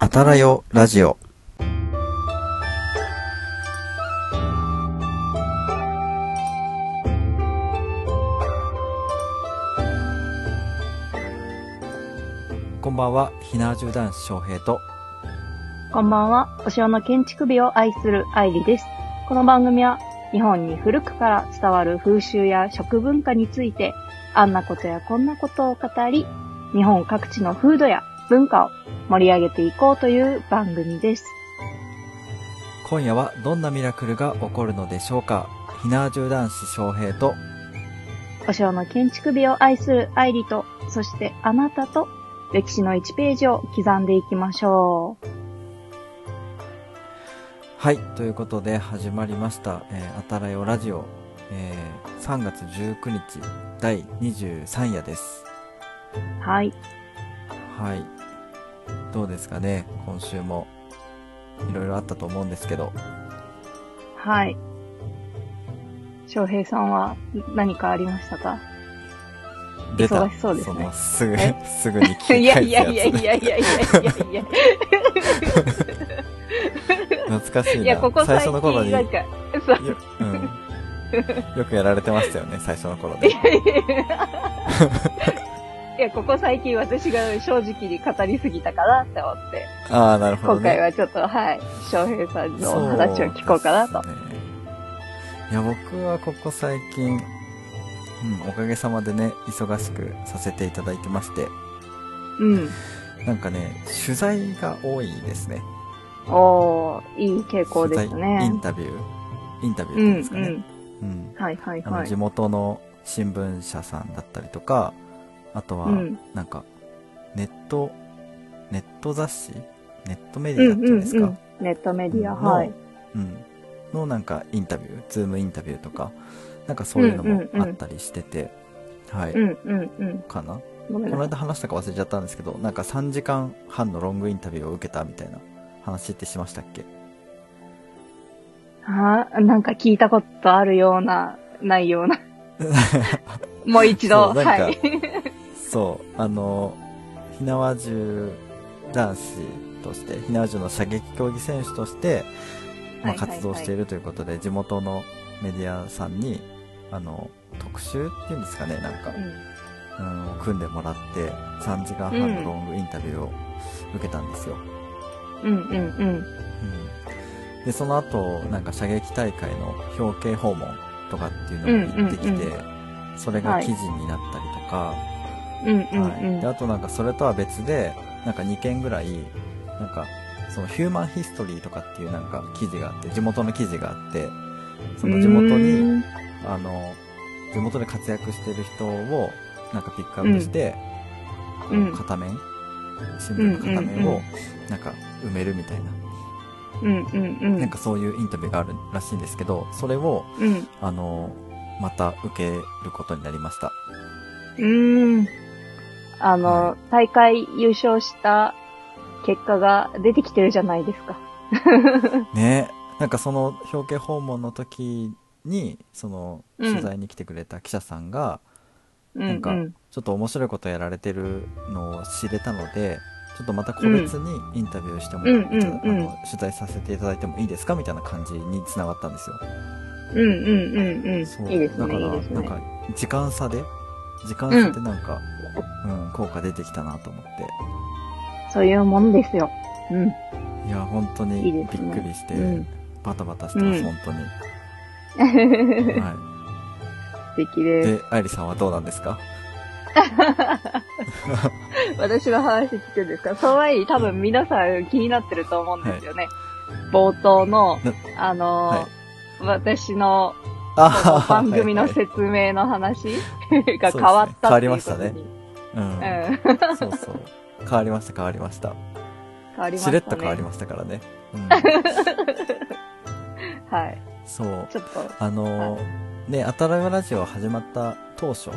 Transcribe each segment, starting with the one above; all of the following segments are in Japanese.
あたらよラジオ。こんばんは、ひなじゅう男子翔平と、こんばんは。お城の建築美を愛する愛理です。この番組は日本に古くから伝わる風習や食文化について、あんなことやこんなことを語り、日本各地の風土や文化を盛り上げていこうという番組です。今夜はどんなミラクルが起こるのでしょうか？ひなわじゅう男子翔平と、お城の建築美を愛する愛理と、そしてあなたと歴史の1ページを刻んでいきましょう。はい、ということで始まりました、えー、あたらよラジオ、えー3月19日第23夜です。はい。はい。どうですかね今週もいろいろあったと思うんですけど。はい。翔平さんは何かありましたか？出た。忙しそうですねの、すぐえ、すぐに聞いやいやいやいやいやいやいやいや。懐かしいな。いや、ここ最初の頃に、よなんか、そう。うん。よくやられてましたよね、最初の頃で。いや、ここ最近私が正直に語りすぎたかなって思って、ああ、なるほど、今ね。回はちょっと、はい、翔平さんのお話を聞こうかなと。ねいや、僕はここ最近、うん、おかげさまでね、忙しくさせていただいてまして、うん。なんかね、取材が多いですね。おー、いい傾向です取材インね。タビューインタビュうん、ーですかね。うん。うん。はいはいはいあの地。元の新聞社さんだったりとか、あとはうん、なんか、ネット、ネット雑誌？ネットメディアうんうんっていうんですか、うん。ネットメディア、のはい。うん。のなんかインタビュー、ズームインタビューとか、なんかそういうのもあったりしてて、はい、うんうんうん。かな？ごめんなさい。この間話したか忘れちゃったんですけど、なんか3時間半のロングインタビューを受けたみたいな話ってしましたっけ？あーなんか聞いたことあるような、ないような。もう一度、はい。そう、あの、ひなわ銃男子として、ひなわ銃の射撃競技選手として、まあ、はいはいはい活動しているということで、地元のメディアさんに、あの、特集っていうんですかね、なんか、うん、組んでもらって、3時間半のロングインタビューを受けたんですよ。うんうんうん。うん。で、その後、なんか射撃大会の表敬訪問とかっていうのも行ってきて、うんうんそれが記事になったりとか、うんうんうん。はい、であとなんかそれとは別でなんか2件ぐらいなんかそのヒューマンヒストリーとかっていうなんか記事があって地元の記事があってその地元うにあの地元で活躍してる人をなんかピックアップして、うん。片面新聞の片面をなんか埋めるみたいな、うんうんうん。なんかそういうインタビューがあるらしいんですけどそれをうん。あのまた受けることになりました。うーん。あの、は大会優勝した結果が出てきてるじゃないですか。ね。なんかその表敬訪問の時にそのうん。取材に来てくれた記者さんが、うんなんかうん。ちょっと面白いことやられてるのを知れたのでちょっとまた個別にインタビューしても、うんあの取材させていただいてもいいですかみたいな感じにつながったんですよ。うんうんうんうん。そう。いいですね、だからいいですね。なんか時間差で？時間差でなんか、うん効果出てきたなと思って。そういうもんですよ。うん。いや本当いいにびっくりして、うん。バタバタしてます、うん。本当に、素 は敵い、です。で愛理さんはどうなんですか？私の話聞くんですか？その前に多分皆さん気になってると思うんですよね。冒頭のな、あのーはい。私の番組のはいは。い説明の話が変わったっていうことに。そうですねうんうん。そうそう。変わりました、変わりました。変わりましたね。しれっと変わりましたからね。うん、はい。そう。ちょっと、あのーね、あたらよラジオ始まった当初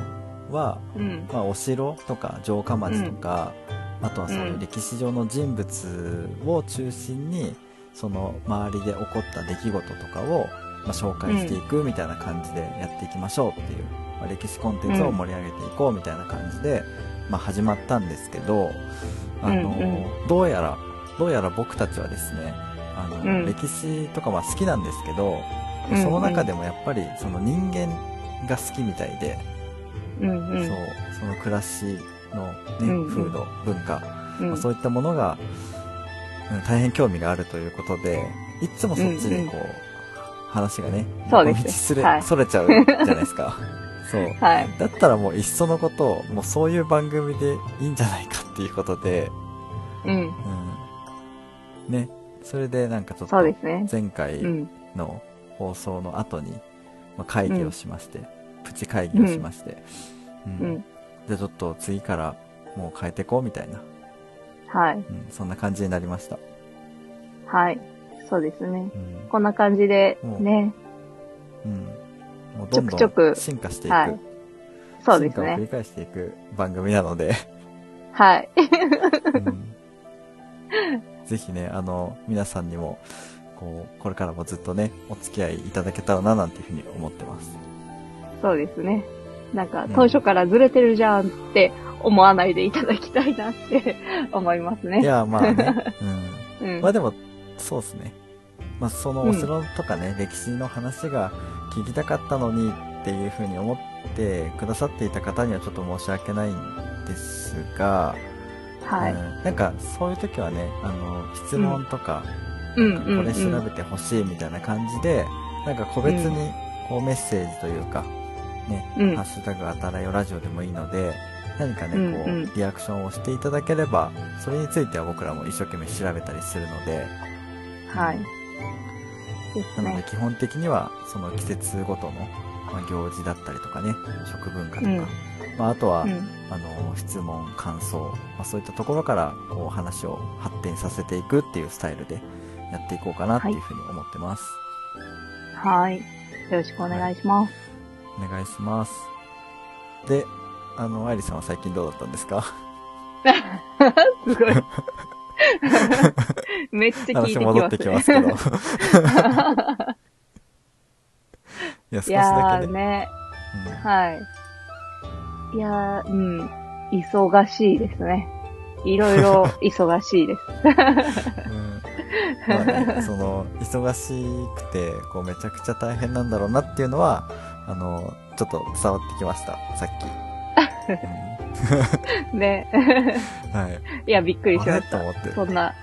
は、うん。まあ、お城とか城下町とか、あとはそういう歴史上の人物を中心に、その周りで起こった出来事とかを、まあ、紹介していくみたいな感じでやっていきましょうっていう、まあ、歴史コンテンツを盛り上げていこうみたいな感じで、まあ、始まったんですけど、あの、うんどうやらどうやら僕たちはですね、あの、うん。歴史とかは好きなんですけど、うんうん。その中でもやっぱりその人間が好きみたいで、うんうん。そう、その暮らしのね、うんうん。風土、文化、うん。まあそういったものが、うん大変興味があるということで、いつもそっちにこう、話がね、そうです道すれ、はい。それちゃうじゃないですか。そう。はい。だったらもういっそのことを、もうそういう番組でいいんじゃないかっていうことで、うん。うん。ね。それでなんかちょっとそうですね。前回うん。の放送の後に、まあ、会議をしまして、プチ会議をしまして、うんうん。じゃあちょっと次からもう変えていこうみたいな、はい。うん、そんな感じになりました。はい。そうですね。うん。こんな感じで、うんね。うん。どんどちょくちょくん進化していく。はいそうですね。進化を繰り返していく番組なので、はい。うんぜひね、あの、皆さんにも、こう、これからもずっとね、お付き合いいただけたらな、なんていうふうに思ってます。そうですね。なんかうん、当初からずれてるじゃんって思わないでいただきたいなって思いますね。いや、まあね、う。うんんまあでも、そうですね。まあそのうん。お城とかね、歴史の話が聞きたかったのにっていうふうに思ってくださっていた方にはちょっと申し訳ないんですが、はい。うん。なんかそういう時はね、あの、質問とか、うん。これ調べてほしいみたいな感じで、なんか個別にこうメッセージというか、ね、うん。ハッシュタグあたらよラジオでもいいので、何かね、うんこう、うんリアクションをしていただければ、それについては僕らも一生懸命調べたりするので、はい。なので基本的にはその季節ごとの、まあ、行事だったりとかね、食文化とか、うんまあ、あとは、うん。あの、質問、感想、まあ、そういったところから、こう、話を発展させていくっていうスタイルでやっていこうかなっていうふうに思ってます。はい。よろしくお願いします。お願いします。で、あの、愛理さんは最近どうだったんですか？すごい。めっちゃ聞いてき話戻ってますね。きますけど。いや、少しだけね。ーね。うんはい。いやー、うん。忙しいですね。いろいろ 忙しいです。うんまあね、その、忙しくて、こう、めちゃくちゃ大変なんだろうなっていうのは、あの、ちょっと伝わってきました、さっき。ね。うん、はい。いや、びっくりしあました。れと思って。そんな、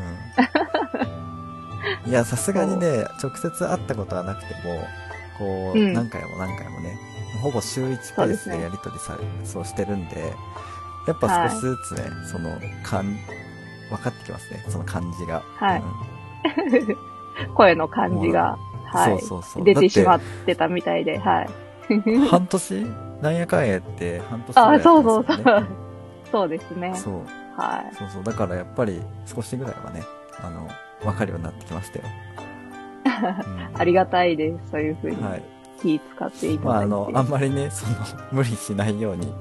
うん、いや、さすがにね、直接会ったことはなくても、こう、うん何回も何回もね、ほぼ週1ペースでやりとりさそうしてるんで、やっぱ少しずつね、その、感、分かってきますね、その感じが。はいうん 声の感じが、はい。そうそうそう。出てしまだってたみたいで、はい。半年？なんやかんやって半年ぐらいあ、やってそうそうそう。そうですね。そう。はい。そうそう。だからやっぱり少しぐらいはね、あの、分かるようになってきましたよ。うんありがたいです。そういうふうにはい。気使っていたまあ、だいて。あの、あんまりね、その、無理しないように、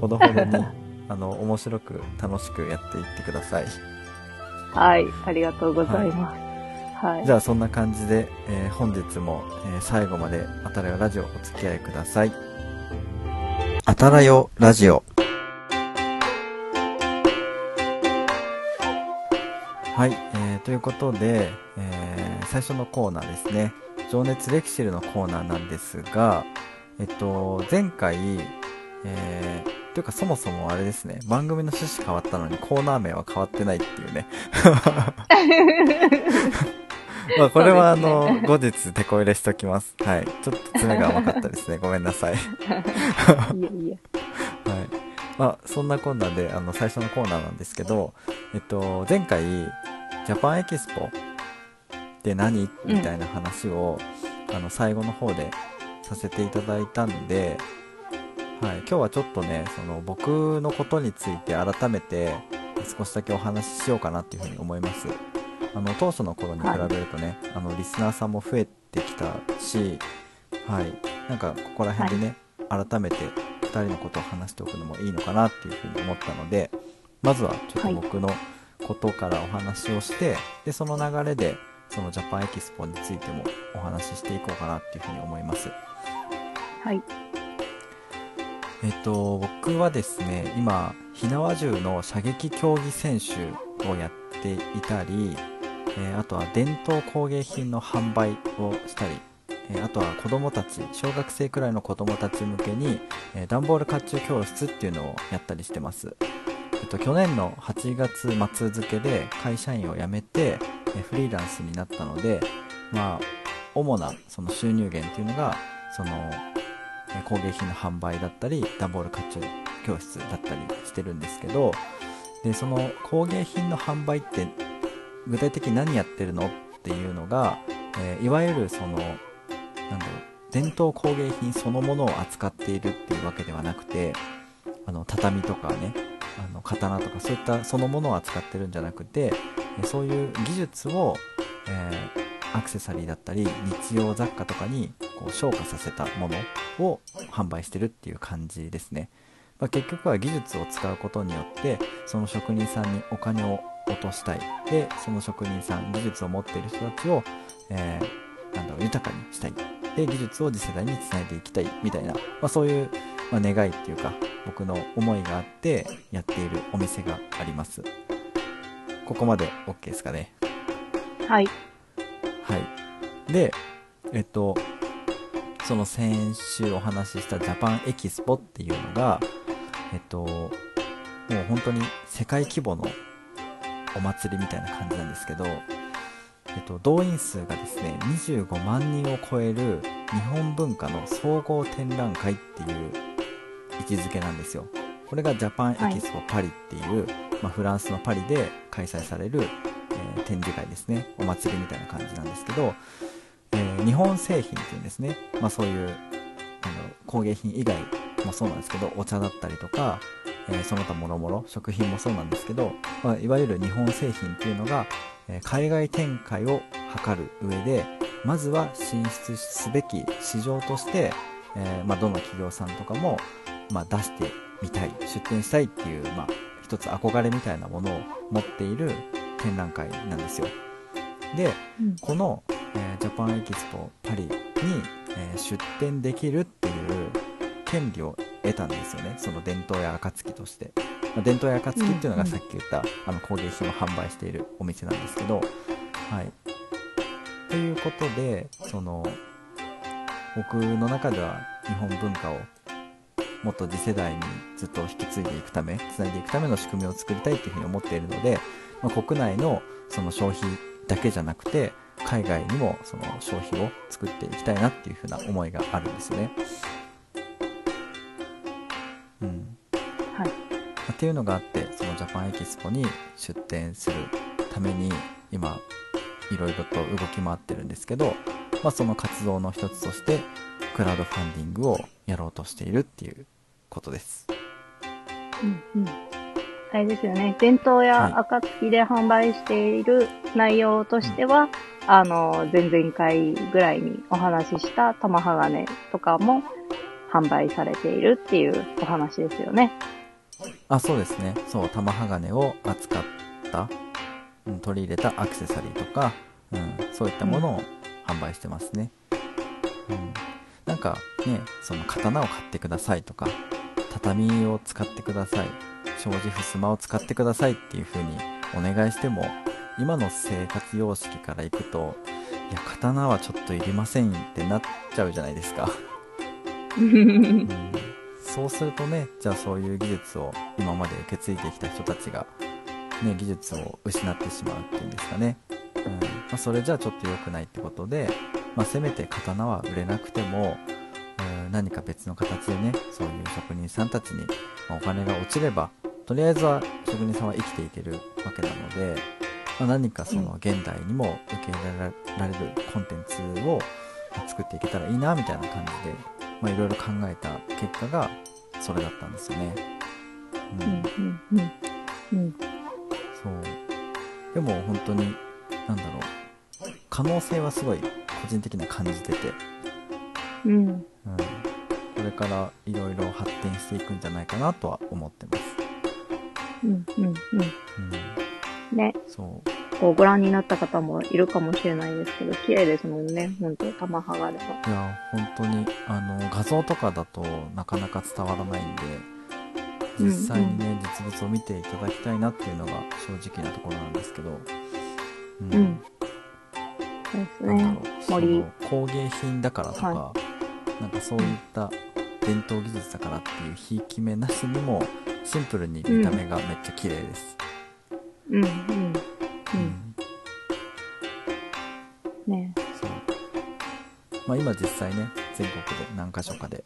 ほどほどに、あの、面白く、楽しくやっていってください。はい。ありがとうございます。はい。じゃあ、そんな感じで、えー本日も、えー最後まで、あたらよラジオお付き合いください。あたらよラジオ。はい、えー、ということで、えー最初のコーナーですね。情熱レキシルのコーナーなんですが、えっと、前回、えー、というかそもそもあれですね、番組の趣旨変わったのにコーナー名は変わってないっていうね。まあこれはあの、後日手こ入れしときます。はい。ちょっと爪が甘かったですね。ごめんなさい。はいやいや。い。まあそんなこんなで、あの、最初のコーナーなんですけど、えっと、前回、ジャパンエキスポって何みたいな話を、あの、最後の方でさせていただいたんで、はい。今日はちょっとね、その、僕のことについて改めて、少しだけお話ししようかなっていうふうに思います。あの、当初の頃に比べるとね、あの、リスナーさんも増えてきたし、はい。なんか、ここら辺でね、改めて2人のことを話しておくのもいいのかなっていうふうに思ったので、まずはちょっと僕のことからお話をして、で、その流れで、そのジャパンエキスポについてもお話ししていこうかなっていうふうに思います。はい。えっと、僕はですね、今、火縄銃の射撃競技選手をやっていたり、えーあとは伝統工芸品の販売をしたり、えーあとは子供たち小学生くらいの子供たち向けに、えー段ボール甲冑教室っていうのをやったりしてます、えっと、去年の8月末付で会社員を辞めて、えーフリーランスになったのでまあ主なその収入源っていうのがそのえ工芸品の販売だったり段ボール甲冑教室だったりしてるんですけどでその工芸品の販売って具体的に何やってるのっていうのが、えーいわゆるそのなんだろう伝統工芸品そのものを扱っているっていうわけではなくてあの畳とかねあの刀とかそういったそのものを扱ってるんじゃなくてそういう技術を、えーアクセサリーだったり日用雑貨とかにこう昇華させたものを販売してるっていう感じですね、まあ、結局は技術を使うことによってその職人さんにお金を落としたいでその職人さん技術を持っている人たちを、えーなんだろう豊かにしたいで技術を次世代につないでいきたいみたいな、まあ、そういう、まあ、願いっていうか僕の思いがあってやっているお店がありますここまで OK ですかね？はい。はい。で、えっと、その先週お話ししたジャパンエキスポっていうのが、えっと、もう本当に世界規模のお祭りみたいな感じなんですけど、えっと、動員数がですね、25万人を超える日本文化の総合展覧会っていう位置づけなんですよ。これがジャパンエキスポパリっていう、まあ、フランスのパリで開催される、えー展示会ですね。お祭りみたいな感じなんですけど、えー日本製品っていうんですね。まあそういう、なんだろう、工芸品以外もそうなんですけど、お茶だったりとか、えーその他もろもろ、食品もそうなんですけど、まあ、いわゆる日本製品っていうのが、えー海外展開を図る上で、まずは進出すべき市場として、えーまあ、どの企業さんとかも、まあ、出してみたい、出展したいっていう、まあ、一つ憧れみたいなものを持っている展覧会なんですよ。で、うんこの、えージャパンエキスポパリに、えー出展できるっていう権利を得たんですよね。その伝統や暁として。まあ伝統や暁っていうのがさっき言った、あの工芸品を販売しているお店なんですけど、はい。ということで、その、僕の中では日本文化をもっと次世代にずっと引き継いでいくため、つないでいくための仕組みを作りたいっていうふうに思っているので、まあ、国内のその消費だけじゃなくて、海外にもその消費を作っていきたいなっていうふうな思いがあるんですよね。うん。はい。っていうのがあって、そのジャパンエキスポに出展するために、今、いろいろと動き回ってるんですけど、まあその活動の一つとして、クラウドファンディングをやろうとしているっていうことです。うんうん。あれですよね。伝統や暁で販売している内容としては、あの、前々回ぐらいにお話しした玉鋼とかも販売されているっていうお話ですよね。あ、そうですね。そう、玉鋼を扱った、うん、取り入れたアクセサリーとか、うん、そういったものを販売してますね。うん。なんかね、その刀を買ってくださいとか、畳を使ってください、障子襖を使ってくださいっていう風にお願いしても、今の生活様式からいくと、いや、刀はちょっといりませんってなっちゃうじゃないですか。う んそうするとね、じゃあそういう技術を今まで受け継いできた人たちが、ね、技術を失ってしまうっていうんですかね。うんまあ、それじゃあちょっと良くないってことで、まあ、せめて刀は売れなくても、うん何か別の形でね、そういう職人さんたちにまあお金が落ちれば、とりあえずは職人さんは生きていけるわけなので、まあ、何かその現代にも受け入れられるコンテンツをまあ作っていけたらいいなみたいな感じで、まあ、いろいろ考えた結果がそれだったんですよね。ううんんうんうんうんそう。でも本当に、なんだろう。可能性はすごい個人的には感じてて、うんうん。これからいろいろ発展していくんじゃないかなとは思ってます。うんうんうん。うんね、そう。こうご覧になった方もいるかもしれないですけど、綺麗ですもんね、本当玉鋼の。いや、本当に、あの、画像とかだとなかなか伝わらないんで、実際にね、実物を見ていただきたいなっていうのが正直なところなんですけど、うん。うん。そうですね。森の工芸品だからとか、はなんかそういった伝統技術だからっていうひい。き目なしにもシンプルに見た目がめっちゃ綺麗です、うん、うん、う。うん。ね。そう。まあ、今実際ね全国で何か所かで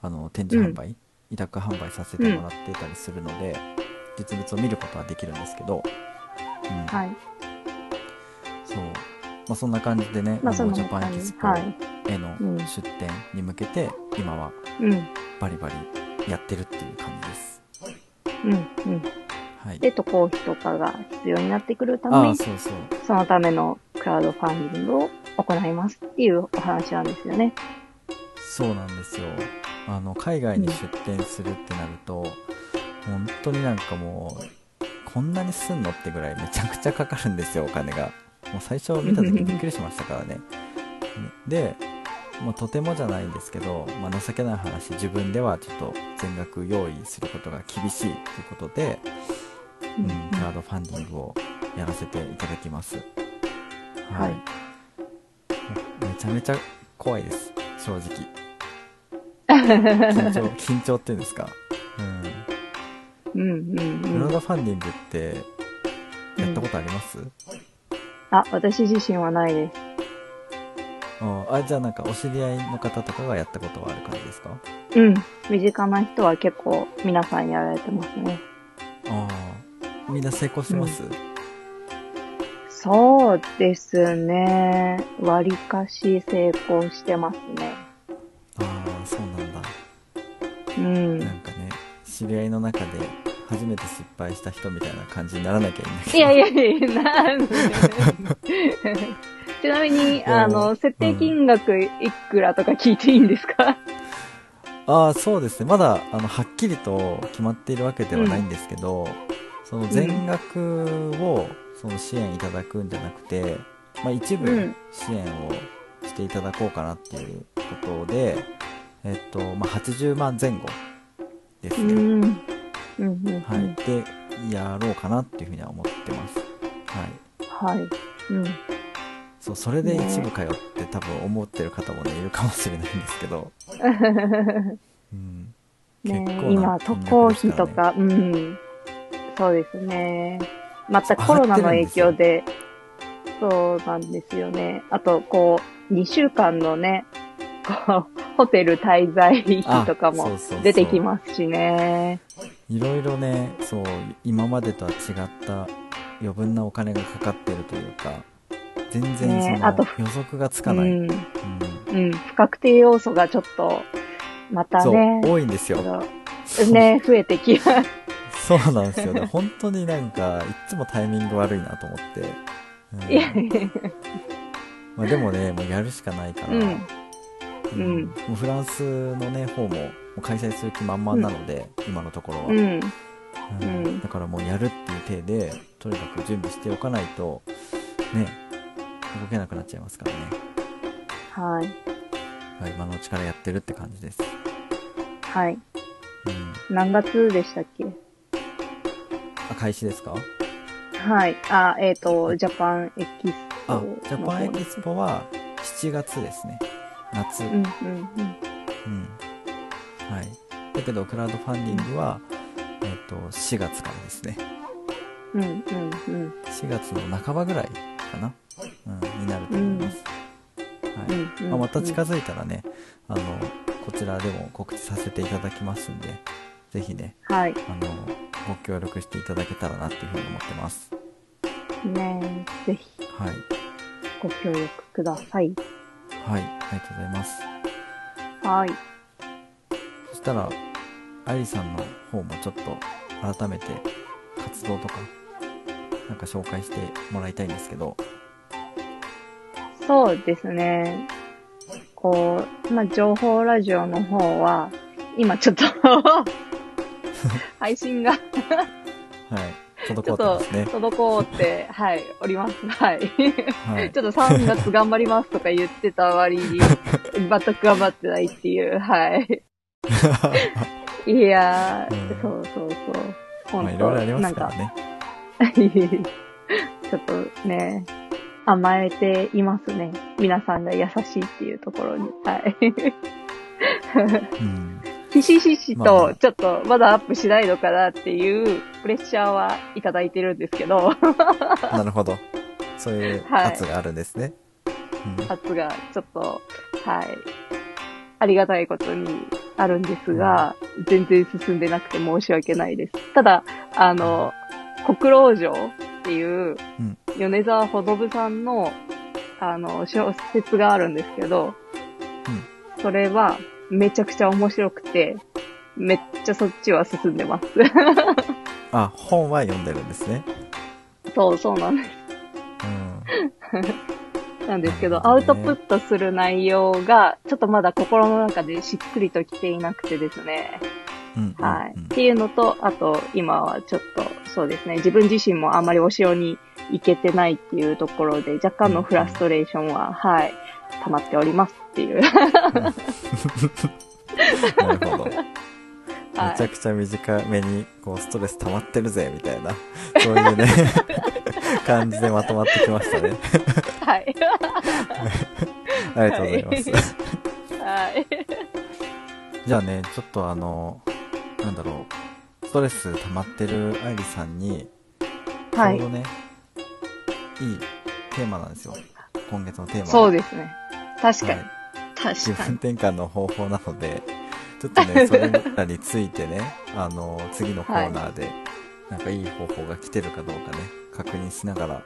あの展示販売、委託販売させてもらってたりするので、実物を見ることはできるんですけど、うん。はい。そう。まあ、そんな感じでね、まあ、ジャパンエキスポはい。へのうん。出店に向けて今はうん、バリバリやってるっていう感じです。うん、うん。はい。で、渡航費とかが必要になってくるために、そうそう。そのためのクラウドファンディングを行いますっていうお話なんですよね。そうなんですよ。あの、海外に出店するってなると、本当になんかもう、こんなにすんのってぐらいめちゃくちゃかかるんですよ、お金が。もう最初見た時びっくりしましたからね。で、もうとてもじゃないんですけど、まあ、情けない話、自分ではちょっと全額用意することが厳しいということで、うん、クラウドファンディングをやらせていただきます。はいめちゃめちゃ怖いです、正直。緊張、緊張っていうんですか？うん。うん、うん、クラウうん。ドファンディングって、やったことあります、あ、私自身はないです。ああ、じゃあなんかお知り合いの方とかがやったことはある感じですか？うん。身近な人は結構皆さんやられてますね。ああ。みんな成功してます、そうですね。割かし成功してますね。ああ、そうなんだ。うん。なんかね、知り合いの中で初めて失敗した人みたいな感じにならなきゃいけど。いやいやいや、なんでちなみに、やあの、設定金額いくらとか聞いていいんですか、ああ、そうですね。まだ、あの、はっきりと決まっているわけではないんですけど、その全額を、その支援いただくんじゃなくて、まあ一部うん支援をしていただこうかなっていうことで、えっと、まあ80万前後ですね。うん。うん、うん。はい。で、やろうかなっていうふうには思ってます。はい。はい。うん。そう、それで一部通って多分思ってる方もね、いるかもしれないんですけど、うん。結構なね今、渡航費とか、うん。そうですね。またコロナの影響で、そうなんですよね。あと、こう、2週間のね、こう、ホテル滞在費とかも出てきますしね。いろいろね、そう、今までとは違った余分なお金がかかってるというか、全然その、ねあと予測がつかない。うん。うんうん。不確定要素がちょっと、またね、、多いんですよ。ね、増えてきます。そうなんですよね。本当になんか、いっつもタイミング悪いなと思って。うんいやいやいやまあ、でもね、もうやるしかないから、うんうんもうフランスのね、方ももう開催する気満々なので、今のところは、うん。うんうんだからもうやるっていう体で、とにかく準備しておかないと、ね、動けなくなっちゃいますからね。はい。はい、今のうちからやってるって感じです。はい。うん。何月でしたっけ？あ、開始ですか？はい。あ、えっ、と、ジャパンエキスポあの、ジャパンエキスポは7月ですね。夏。うんうんうん。うん。はい。だけど、クラウドファンディングは、えっ、と、4月からですね。うんうんうん。4月の半ばぐらいかな。うん、になると思います。はい。うんうんまあ、また近づいたらね、あの、こちらでも告知させていただきますんで、ぜひね、はい。あの、ご協力していただけたらなっていうふうに思ってます。ねぜひはい。ご協力ください。はい。ありがとうございます。はい。そしたら、愛理さんの方もちょっと改めて活動とか、なんか紹介してもらいたいんですけど、そうですね。こう、まあ、情報ラジオの方は、今ちょっと 配信がはい。ちょ滞ってますね。滞って、はい、おります。はい。はい ち。ょっと3月頑張りますとか言ってた割に、全く頑張ってないっていう、はい。いやー、うんそうそうそう。本まあ、当いろいろありまなんか、すからね。ちょっとね、甘えていますね。皆さんが優しいっていうところに。はい。うん。ひしひしと、ちょっとまだアップしないのかなっていうプレッシャーはいただいてるんですけど、なるほど。そういうはい圧があるんですね。うん圧がちょっと、はい。ありがたいことにあるんですが、全然進んでなくて申し訳ないです。ただ、あの、国老城っていううん、米沢ほどぶさんの、あの、小説があるんですけど、それはめちゃくちゃ面白くて、めっちゃそっちは進んでます。あ、本は読んでるんですね。そう、そうなんです。うん。なんですけど、アウトプットする内容が、ちょっとまだ心の中でしっくりときていなくてですね。うん。はい。うんっていうのと、あと、今はちょっと、そうですね、自分自身もあまりお城に行けてないっていうところで、若干のフラストレーションは、はい、溜まっておりますっていう。なるほど。はいめちゃくちゃ短めに、こう、ストレス溜まってるぜ、みたいな、そういうね、感じでまとまってきましたね。はい。ありがとうございます。はい。じゃあね、ちょっとあの、なんだろう、ストレス溜まってる愛理さんに、ちはいょうどね、いいテーマなんですよ。今月のテーマは。そうですね。確かに。はい気。分転換の方法なので、ちょっとね、それらについてね、あの、次のコーナーで、なんかいい方法が来てるかどうかね、確認しながら、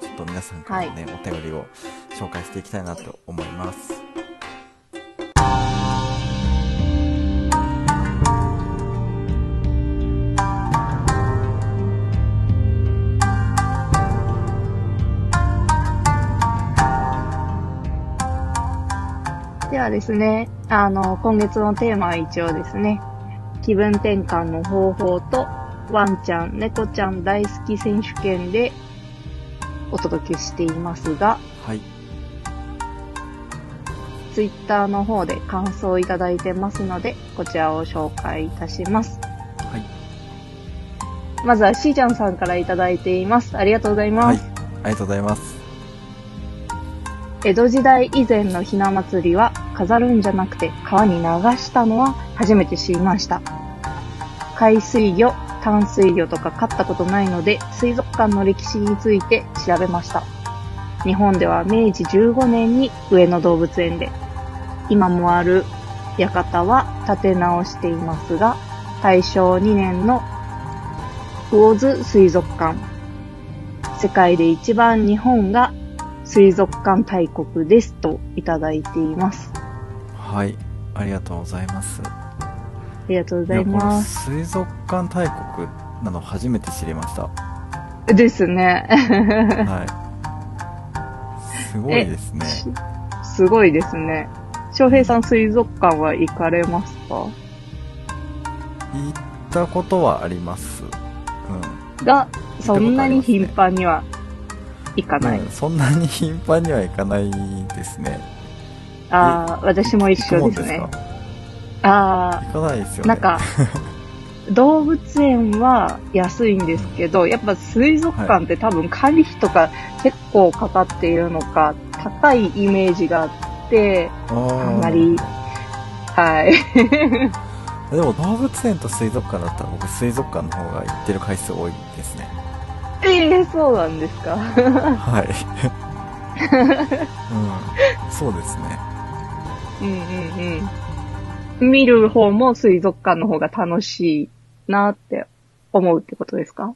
ちょっと皆さんからのね、お便りを紹介していきたいなと思います。はですね、あの、今月のテーマは一応ですね、気分転換の方法と、ワンちゃん、猫ちゃん大好き選手権でお届けしていますが、はい。ツイッターの方で感想をいただいてますので、こちらを紹介いたします。はい。まずはしーちゃんさんからいただいています。ありがとうございまはいす。。ありがとうございます。江戸時代以前のひな祭りは飾るんじゃなくて川に流したのは初めて知りました。海水魚、淡水魚とか飼ったことないので水族館の歴史について調べました。日本では明治15年に上野動物園で、今もある館は建て直していますが、大正2年の魚津水族館。世界で一番日本が水族館大国ですといただいています。はい。ありがとうございます。ありがとうございます。水族館大国なの初めて知りました。ですね。はい。すごいですね。すごいですね。翔平さん水族館は行かれますか？行ったことはあります。うん。が、そんなに頻繁には行かない。うんそんなに頻繁には行かないですね。ああ、私も一緒ですね行くもん。ですか？あ行かないですよあ、ね。なんか、動物園は安いんですけど、やっぱ水族館って多分管理費とか結構かかっているのか、高いイメージがあって、ああーんまり、はい。でも動物園と水族館だったら僕水族館の方が行ってる回数多いですね。ええそうなんですか？はい。うん。そうですね。うんうんうん。見る方も水族館の方が楽しいなって思うってことですか？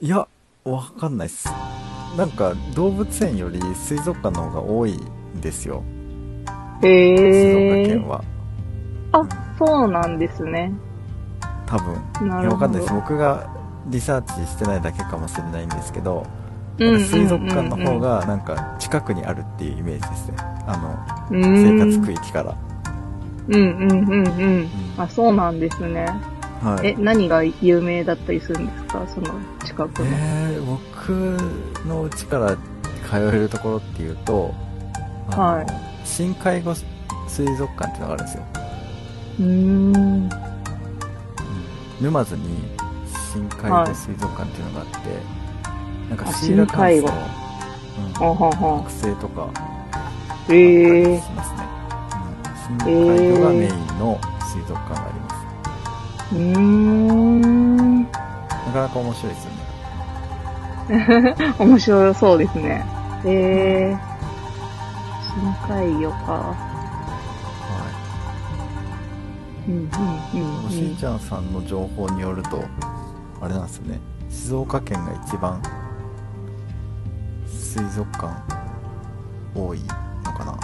いや、わかんないっす。なんか動物園より水族館の方が多いんですよ。静岡へえ県。は。あ、そうなんですね。多分。ないやわかんないです。。僕がリサーチしてないだけかもしれないんですけど、水族館の方がなんか近くにあるっていうイメージですね。あうの、生ん活区域から。うんうんうんうん。うんあ、そうなんですね。はい。え、何が有名だったりするんですか？その近くの。えー、僕の家から通えるところっていうと、はい深海魚水族館っていうのがあるんですよ。うーん。沼津に深海魚水族館っていうのがあって、なんかあシーラカうん、ほんほん。ほん剥製とかええしますね、うん、深海魚がメインの水族館があります、うーん。なかなか面白いですよね。面白そうですね。ええ深海魚か。はうん、うん、い、うん、うしんん。ちゃんさんの情報によるとあれなんですよね。静岡県が一番水族館多いのかな？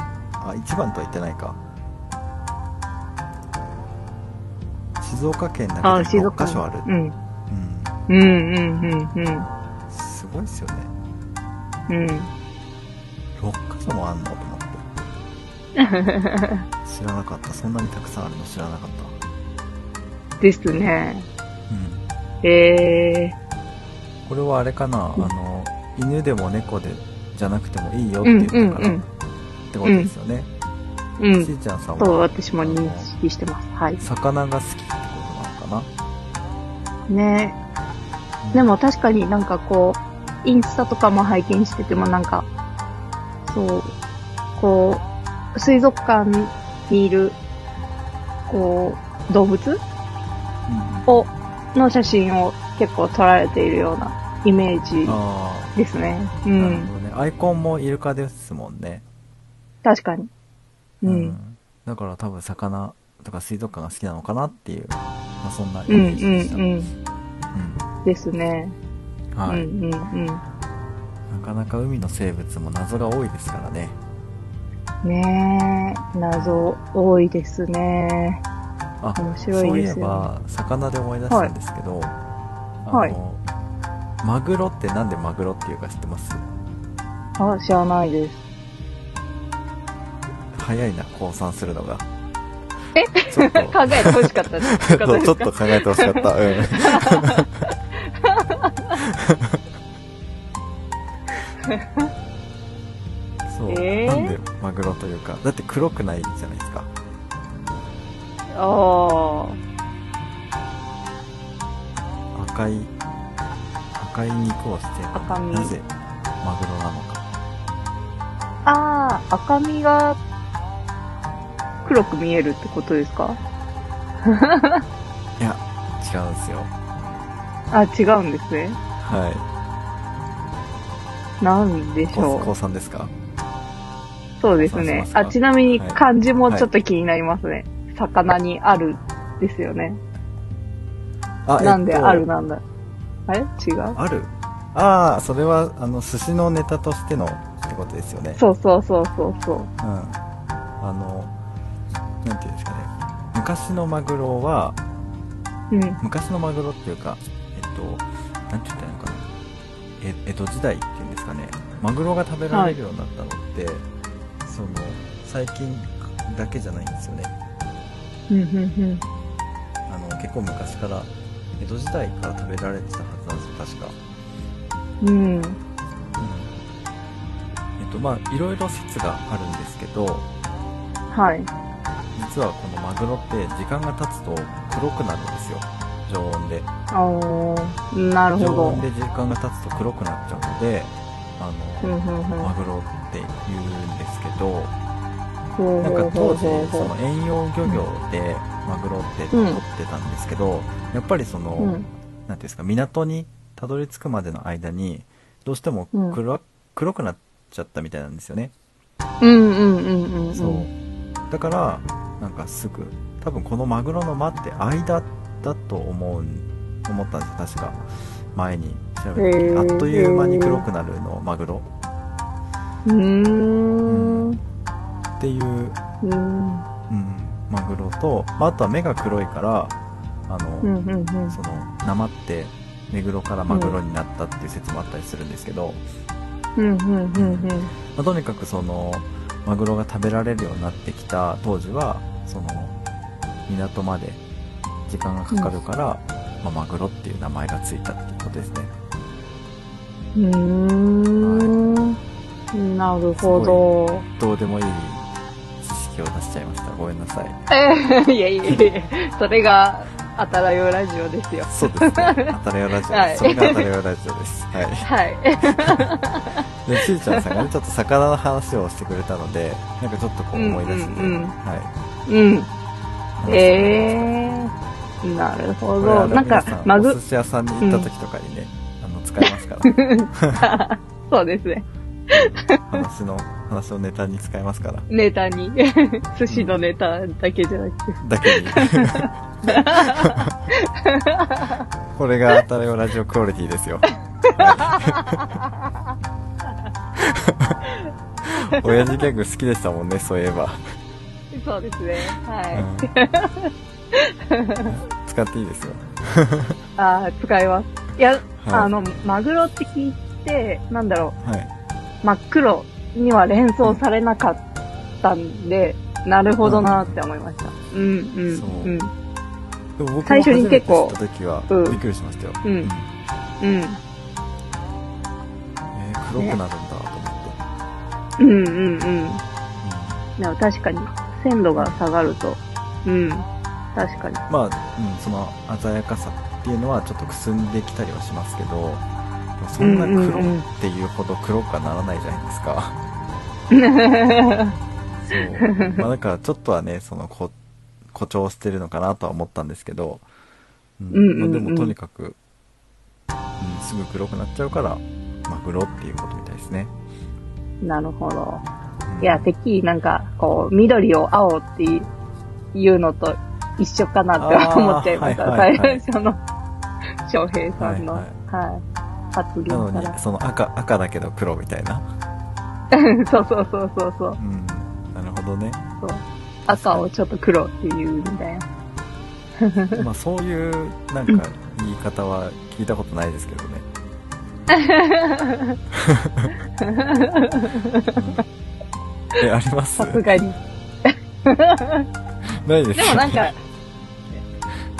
あ一番とは言ってないか。静岡県だあ、けで6静岡。カ所ある、うん。うん、うん、うん、うん、すごいっすよね。うん。うん。6カ所もあんのと思って。知らなかった。そんなにたくさんあるの？知らなかった。ですね。うん。ええこれはあれかな、うんあの犬でも猫でじゃなくてもいいよっていうのから、うんうんうん。ってことですよね、うん。しーちゃんさんそう、は私も認識してます。はい。魚が好きってことなのかね。なでも確かになんかこう、インスタとかも拝見しててもなんか、そう、こう、水族館にいる、こう、動物？うんを、の写真を結構撮られているようなイメージ。あですね。うあ、なるん。ほどねアイコンもイルカですもんね確かに。うん。だから多分魚とか水族館が好きなのかなっていう、まあ、そんなイうん、メージでした、うん、うん。ですね。うんはい、うん、うん、うん。なかなか海の生物も謎が多いですからねねえ、謎多いですね。あ面白いですよ、ね。そういえば魚で思い出したんですけど、はいあのマグロってなんでマグロっていうか知ってます？あ、知らないです。早いな降参するのが。え？考えてほしかったってことそうちょっと考えてほしかった。うん。そう、えー？なんでマグロというか。だって黒くないじゃないですか。あ赤い赤い肉て赤身なぜマグロなのかあ。ああ、赤身が黒く見えるってことですか？いや違うんですよあ、違うんですね。はいなんでしょ高う。三ですか？そうですねあ、ちなみにはい漢字もちょっと気になりますね。魚にあるですよね。あなんでえっとあるなんだ。あれ？違う？ある。ああそれはあの寿司のネタとしてのってことですよね。そうそうそうそうそう。うん。あのなんていうんですかね。昔のマグロはうん。昔のマグロっていうかえっとなんて言ったらいいのかな。え江戸時代っていうんですかね。マグロが食べられるようになったのって、その最近だけじゃないんですよね。うん、うん、あの結構昔から江戸時代から食べられてたはずなんですよ確かうん。うん。うんえっとまあいろいろ説があるんですけどはい。実はこのマグロって時間が経つと黒くなるんですよ常温でおー、なるほど常温。で時間が経つと黒くなっちゃうのであうん、の、うん、うん。マグロって言うんですけどなんか当時その遠洋漁業でマグロって取ってたんですけど、やっぱりその、うん。ていうんですか港にたどり着くまでの間にどうしてもうん。黒,、黒くなっちゃったみたいなんですよね、うん、うん、うん、うん。そう。だからなんかすぐ多分このマグロの間って間だと思うん思ったんですよ確か。前に調べた時へー。あっという間に黒くなるのマグロ。うーん。っていう、うん。うん、マグロと、まあ、あとは目が黒いからあの、うん、うん、うん。その生って目黒からマグロになったっていう説もあったりするんですけど、うん、うん、うん、うん。まあ、とにかくそのマグロが食べられるようになってきた当時はその港まで時間がかかるから、まあ、マグロっていう名前がついたっていうことですねうーん。なるほど。どうでもいい知識を出しちゃいましたごめんなさいえー いやいやいやそれがあたらよラジオですよ。そうですね。あたらよラジオ。はいそれがあたらよラジオです。はい。はい。で、ちーちゃんさんがね、ちょっと魚の話をしてくれたので、なんかちょっとこう思い出して、うんうんうんはい。うん。話してみましたえー。なるほど。なんかマグお寿、司屋さんに行った時とかにね、あの、使えますから。そうですね。話の、話のネタに使えますから。ネタに？寿司のネタだけじゃなくて。だけに。これが当たりよラジオクオリティですよ。親父ギャグ好きでしたもんね、そういえば。そうですね。はうん使っていいですよ。い。ああ、使います。いや、はいあの、マグロって聞いて、なんだろはい。う、真っ黒には連想されなかったんで、なるほどなって思いました。うん、うん、そううん。でも僕も最初に結構た時は、うんびっくりしましたよ。うんうんうん。えー黒くなるんだと思って。うん、うん、うん。でも確かに、鮮度が下がると、うん、確かに。まあ、うん、その鮮やかさっていうのはちょっとくすんできたりはしますけど、でもそんな黒っていうほど黒くはならないじゃないですか。そう。まあだからちょっとはね、そのこ誇張してるのかなとは思ったんですけど、うんでもとにかく、うん、すぐ黒くなっちゃうから、マグロっていうことみたいですね。なるほど。うんいや、てっきりなんか、こう、緑を青っていうのと一緒かなって思っちゃいました。はいはいはい最初の、翔平さんの、ははいい、発なの言かに、その赤、赤だけど黒みたいな。ら。そうそうそうそうそう。うん。なるほどね。そう赤をちょっと黒っていうみたいな。まあそういう、なんか、言い方は聞いたことないですけどね。え、あります？さすがに。ないですでもなんか、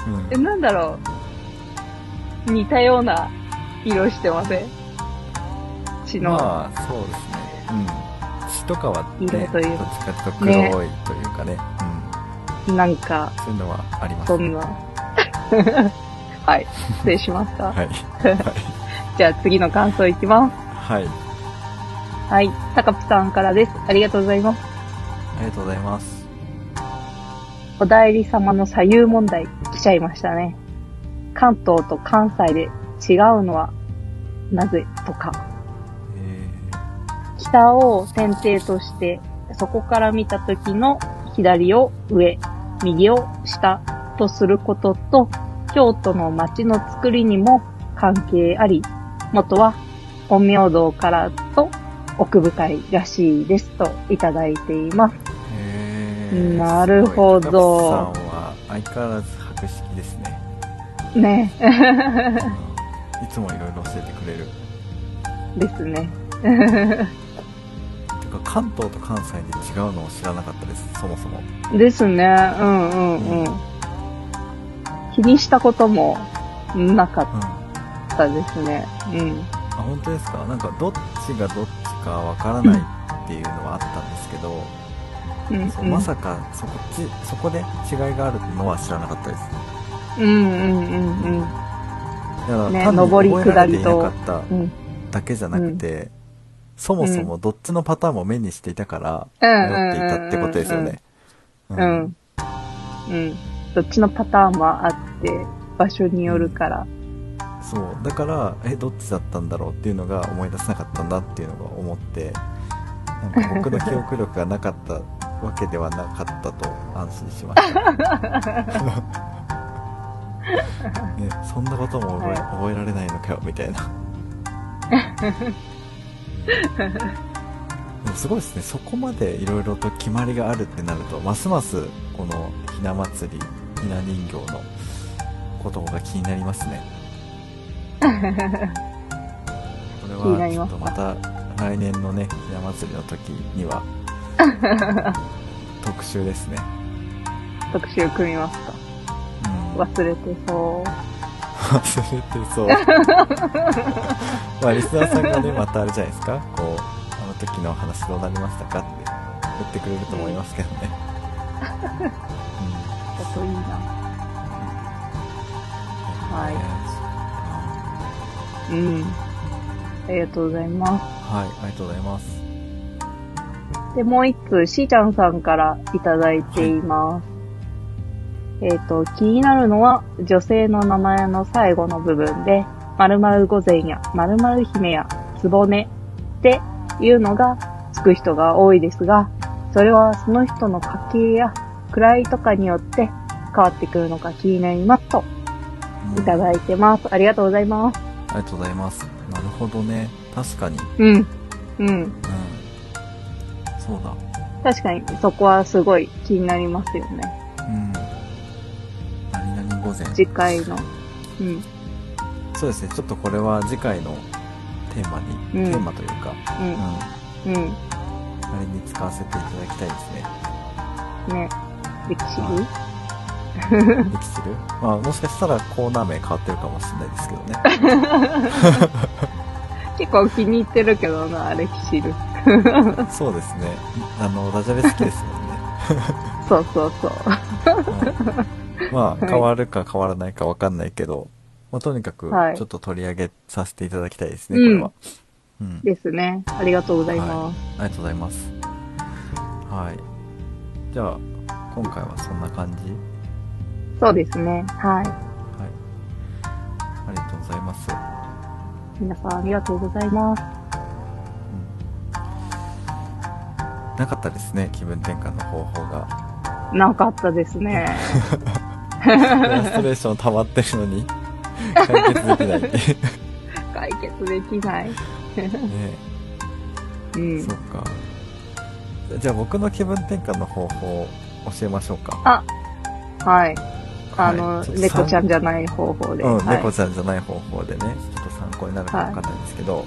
うんえ、なんだろう。似たような色してません？血の。まあ、そうですね。うん。血とかはね、色というどっちかと黒いというかね。なんか、うん。そういうのはありますそんな。はい。失礼しました。はい。はい。じゃあ次の感想いきます。はい。はい。たかぴさんからです。ありがとうございます。ありがとうございます。お代理様の左右問題来ちゃいましたね。関東と関西で違うのはなぜとか。え北を先定として、そこから見た時の左を上、右を下とすることと、京都の街の作りにも関係あり、元は陰陽道からと奥深いらしいですといただいています。なるほどさんは相変わらず博識ですね。ね。うんいつもいろいろ教えてくれる。ですね。てか関東と関西で違うのを知らなかったです、そもそも。ですね。うんうんうん。気にしたこともなかっうん。あ、たですね。うん。本当ですか？なんかどっちがどっちかわからないっていうのはあったんですけど、うんそうまさかそこちそこで違いがあるのは知らなかったです。うんうんうんうん。ね上り下りと。だけじゃなくて、そもそもどっちのパターンも目にしていたから、うん迷っていたってことですよね。うん。うん。うん。どっちのパターンもあって、場所によるから。そう。だから、え、どっちだったんだろうっていうのが思い出せなかったんだっていうのが思って、なんか僕の記憶力がなかったわけではなかったと安心しました。ね、そんなことも覚え,、はい覚えられないのかよ、みたいな。でもすごいですね。そこまでいろいろと決まりがあるってなると、ますますこのひな祭り、ひな人形のことが気になりますね。これはちょっとまた来年のね、ひな祭りの時には特集ですね。特集組みますか？うん、忘れてそう。忘れてそう。まあ、リスナーさんがね、またあれじゃないですか、こう、あの時の話どうなりましたかって言ってくれると思いますけどね。だといいな。はい。うん。ありがとうございます。はい、ありがとうございます。で、もう一通、しーちゃんさんからいただいています。えっ、と、気になるのは、女性の名前の最後の部分で、〇〇御前や〇〇姫やつぼねっていうのがつく人が多いですが、それはその人の家系や位とかによって変わってくるのか気になりますと、うんいただいてます。ありがとうございます。ありがとうございます。なるほどね。確かに。うん。うん。うん。そうだ。確かに、そこはすごい気になりますよね。午前。次回の。うん。そうですね。ちょっとこれは次回のテーマに、うんテーマというか、うん。うん。うん。あれに使わせていただきたいですね。ね。歴史はできてるまあ、もしかしたらコーナー名変わってるかもしれないですけどね。結構気に入ってるけどな、歴史る。そうですね。あの、ダジャレ好きですもんね。そうそうそう。はいまあ、変わるか変わらないかわかんないけど、まあ、とにかく、はいちょっと取り上げさせていただきたいですね、うんこれは。うん。ですね。ありがとうございます。ありがとうございます。はい。じゃあ、今回はそんな感じ？そうですね。はい。はい。ありがとうございます。皆さんありがとうございます。うん。なかったですね、気分転換の方法が。なかったですね。フラストレーション溜まってるのに、解決できない。解決できない。ねうんそ。っか。じゃあ僕の気分転換の方法を教えましょうか。はい。あの、はい猫ちゃんじゃない方法で。うん、はい猫ちゃんじゃない方法でね、ちょっと参考になるかわかんないんですけど、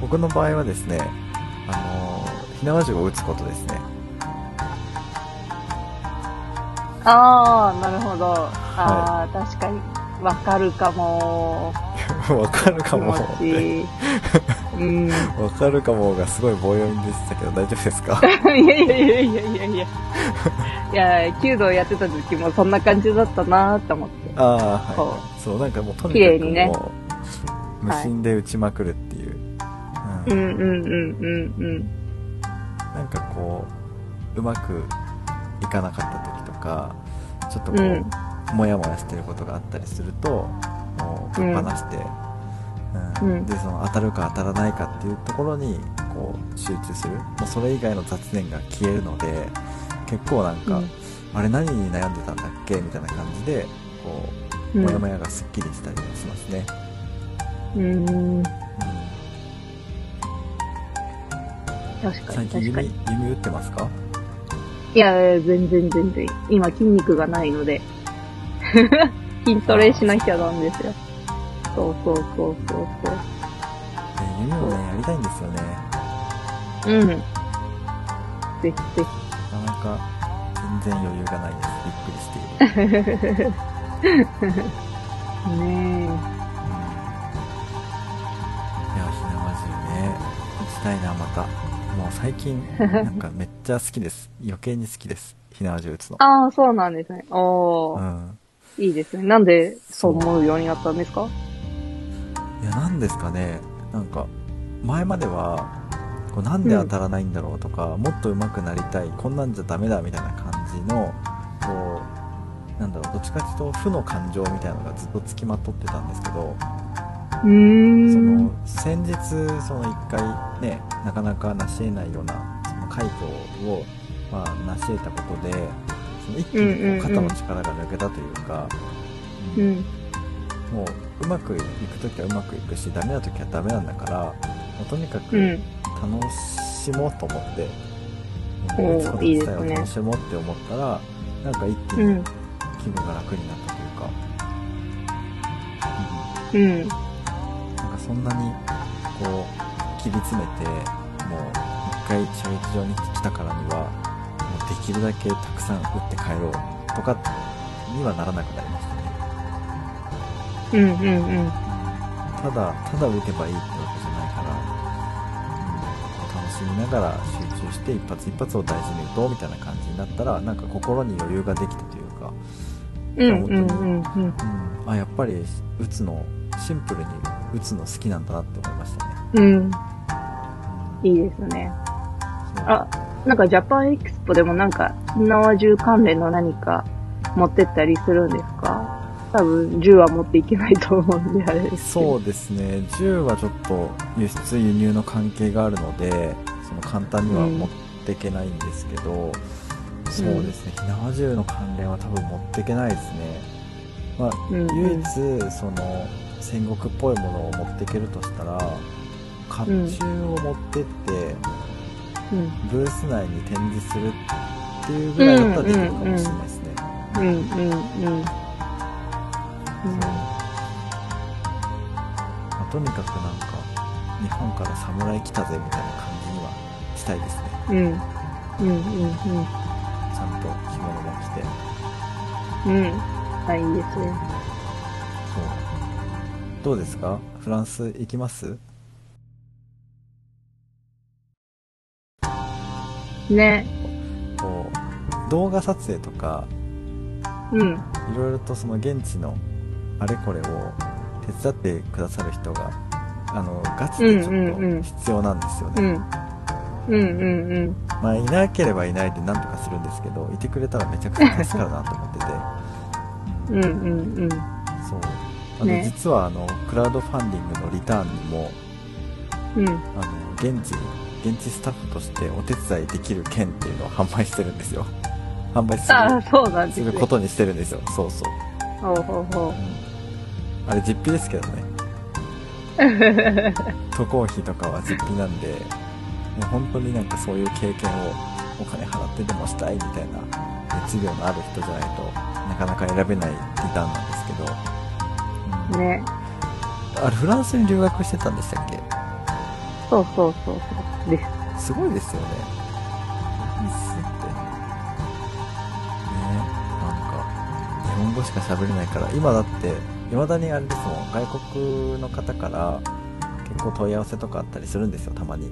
僕の場合はですね、あのー、火縄銃を撃つことですね。ああ、なるほど。ああ、確かに。わかるかも。わかるかも。気持ちいい。うん。いわかるかもがすごい棒読みでしたけど大丈夫ですか？や いやいやいやいやいや。いや、弓道やってた時もそんな感じだったなーって思って。ああ、はいそ。そう、なんかもうとにかくもう、無心で撃ちまくるっていう。うんうんうんうんうんうん。なんかこう、うまくいかなかった時とか、ちょっとこう、うんもやもやしてることがあったりすると、もう、ぶっ放して、うんうんで、その当たるか当たらないかっていうところに、こう、集中する。もうそれ以外の雑念が消えるので、結構なんか、うんあれ何に悩んでたんだっけみたいな感じで、こう、うんもやもやがすっきりしたりもしますね。うん。うん確か最近弓に確かに。、弓打ってますか？いや全然全然。今筋肉がないので。筋トレしなきゃなんですよ。そうそうそうそうそう。え弓をね、やりたいんですよね。うん。ぜひぜなかなか全然余裕がないです。びっくりしている。ひ。ねいや、ひなわ銃ね。打ちたいな、また。もう最近、なんかめっちゃ好きです。余計に好きです。ひなわ銃打つのえ。。ああ、そうなんですね。おー、うん。いいですね。なんでそう思うようになったんですか？いや、なんですかね。なんか、前までは、こうなんで当たらないんだろうとか、もっと上手くなりたい、こんなんじゃダメだみたいな感じの、こう、なんだろう、どっちかっていうと、負の感情みたいなのがずっとつきまとってたんですけど、そん。の先日その一回ねなかなか成し得ないようなその快挙を、まあ、成し得たことでその一気にこうんうんううん肩の力が抜けたというか、うんうん。もううまくいく時はうまくいくしダメな時はダメなんだからもうとにかくうん。楽しもうと思って、おー打つこと自体を楽しもうって思ったらなんか一気にうん。気分が楽になったというか、うん。そんなにこう切り詰めてもう一回射撃場に来たからにはもうできるだけたくさん撃って帰ろうとかにはならなくなりましたね、うん。うん。うん。ただただ撃てばいいってわけじゃないから、うん、楽しみながら集中して一発一発を大事に撃とうみたいな感じになったらなんか心に余裕ができたというか、ううんうんうんうん。うん、あやっぱり打つのシンプルに打つの好きなんだなって思いましたね、うん。うんいいですね。あ、なんかジャパンエキスポでもなんか、縄銃関連の何か持ってったりするんですか？多分銃は持っていけないと思うんであれです。そうですね。銃はちょっと輸出輸入の関係があるのでその簡単には持っていけないんですけど、そうですね。火縄銃の関連は多分持っていけないですね、まあ、うんうん。唯一その戦国っぽいものを持っていけるとしたら甲冑を持ってって、うん。ブース内に展示するっていうぐらいだったらできるかもしれないですね、うんうんうん。まあとにかくなんか日本から侍来たぜみたいな感じにはしたいですねうん。うん。うんうんちゃんと着物も着てうん。うん。あ、いいですね。そうどうですか？フランス行きます？ね。こう動画撮影とかうん。いろいろとその現地のあれこれを手伝ってくださる人があのガチでちうんうんうんょっと必要なんですよね、うん。うんうんうん。まあいなければいないでなんとかするんですけどいてくれたらめちゃくちゃ助かるなと思ってて、うんうんうん。そうあの、ね。実はあのクラウドファンディングのリターンにもうん。あの現地に現地スタッフとしてお手伝いできる券っていうのを販売してるんですよ。販売するああ、そうなんですね。することにしてるんですよ。そうそう、ほうほうほう。ん、あれ実費ですけどね。う。渡航費とかは実費なんでもう本当になんかそういう経験をお金払ってでもしたいみたいな熱量のある人じゃないとなかなか選べないリターンなんね。あれフランスに留学してたんでしたっけ？そうそうそうそう。です。すごいですよねイギリスってねなんか日本語しか喋れないから今だって未だにあれですもん外国の方から結構問い合わせとかあったりするんですよたまに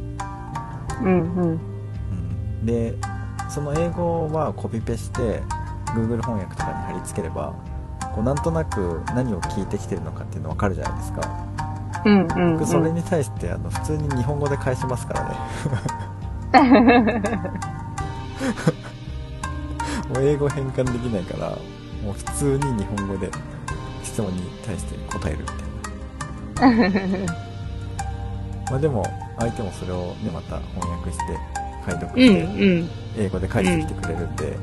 うんうん。うん、でその英語はコピペして Google 翻訳とかに貼り付ければこうなんとなく何を聞いてきてるのかっていうの分かるじゃないですか、うんうん、うん。僕それに対してあの普通に日本語で返しますからね もう英語変換できないからもう普通に日本語で質問に対して答えるみたいな まあでも相手もそれをねまた翻訳して解読うんして、うん。英語で返してきてくれるんで、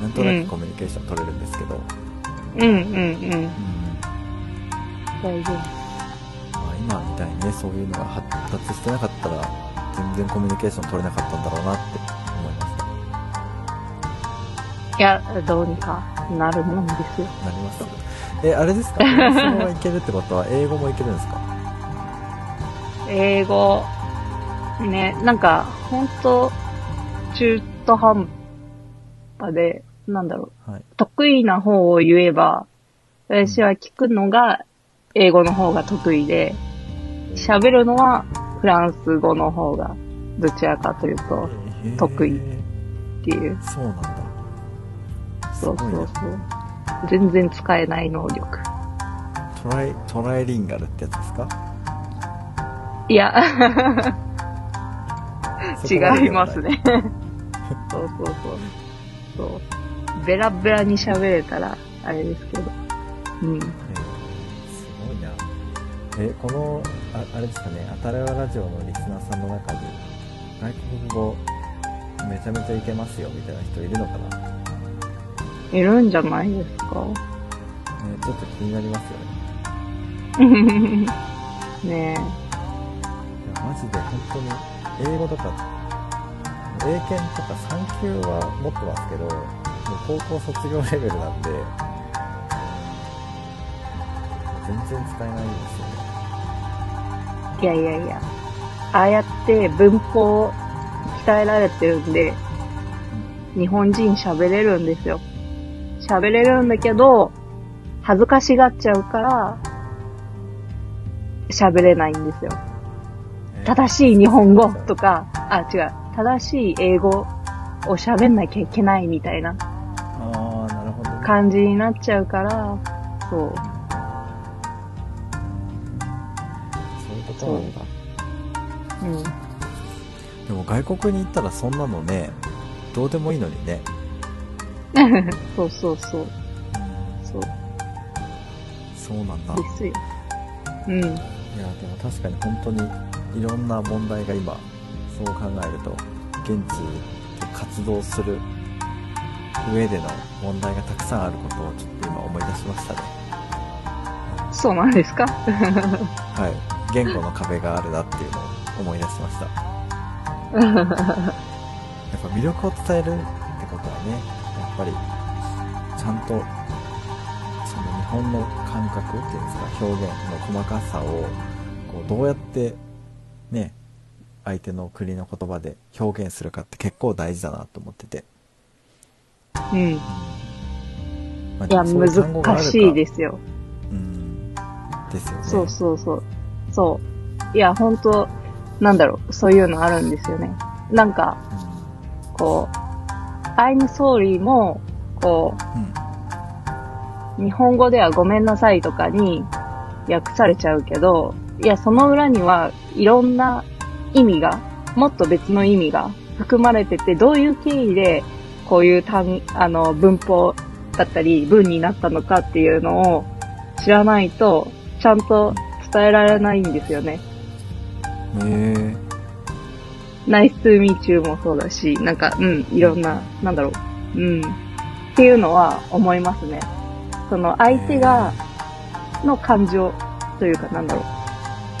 なんとなくコミュニケーション取れるんですけど、うんうんうん。うん大丈夫。まあ、今みたいにねそういうのが発達してなかったら全然コミュニケーション取れなかったんだろうなって思いましたいや、どうにかなるもんですよ。なりますえあれですか？フランス語がいけるってことは英語もいけるんですか？英語、ね、なんか、ほんと、中途半端で、なんだろう、はい得意な方を言えば、私は聞くのが英語の方が得意で、喋るのはフランス語の方がどちらかというとえー得意っていう。そうなんだすそうそうそう。全然使えない能力。トライトライリンガルってやつですか？いや、違いますね。そうそうそう。そう。ベラベラに喋れたら、あれですけど。うん。えーすごいな。え、この、ああれですかね、あたれわラジオのリスナーさんの中に、外国語めちゃめちゃいけますよみたいな人いるのかな、ね、いるんじゃないですか？ちょっと気になりますよね。ねいやマジで本当に、英語とか、英検とか3級は持ってますけど、もう高校卒業レベルなんで、全然使えないんですよね。え。いやいやいや。ああやって文法鍛えられてるんで、日本人喋れるんですよ。喋れるんだけど、恥ずかしがっちゃうから、喋れないんですよ。えー正しい日本語とか、あ、違う。正しい英語を喋んなきゃいけないみたいな。感じになっちゃうから、そう。そういうことなんだうん。でも外国に行ったらそんなのねどうでもいいのにね そうそうそう。そう。そうなんだですよ。うん。いやでも確かに本当にいろんな問題が今そう考えると現地で活動する上での問題がたくさんあることをちょっと今思い出しましたね。そうなんですか？はい。言語の壁があるなっていうのを思い出しました。やっぱ魅力を伝えるってことはねやっぱりちゃんとその日本の感覚っていうんですか表現の細かさをこうどうやってね相手の国の言葉で表現するかって結構大事だなと思ってて、うん。まあいや、難しいですよ。うんですよねそうそうそう。そう。いや、本当なんだろう、そういうのあるんですよね。なんか、こう、I'm sorry も、こうんう、日本語ではごめんなさいとかに訳されちゃうけど、いや、その裏にはいろんな意味が、もっと別の意味が含まれてて、どういう経緯でこういう単、あの、文法だったり文になったのかっていうのを知らないと、ちゃんと伝えられないんですよね。うんへえ nice to meet you もそうだし、なんか、うん、いろんな、なんだろう、うん、っていうのは思いますね。その相手が、の感情というか、なんだろう、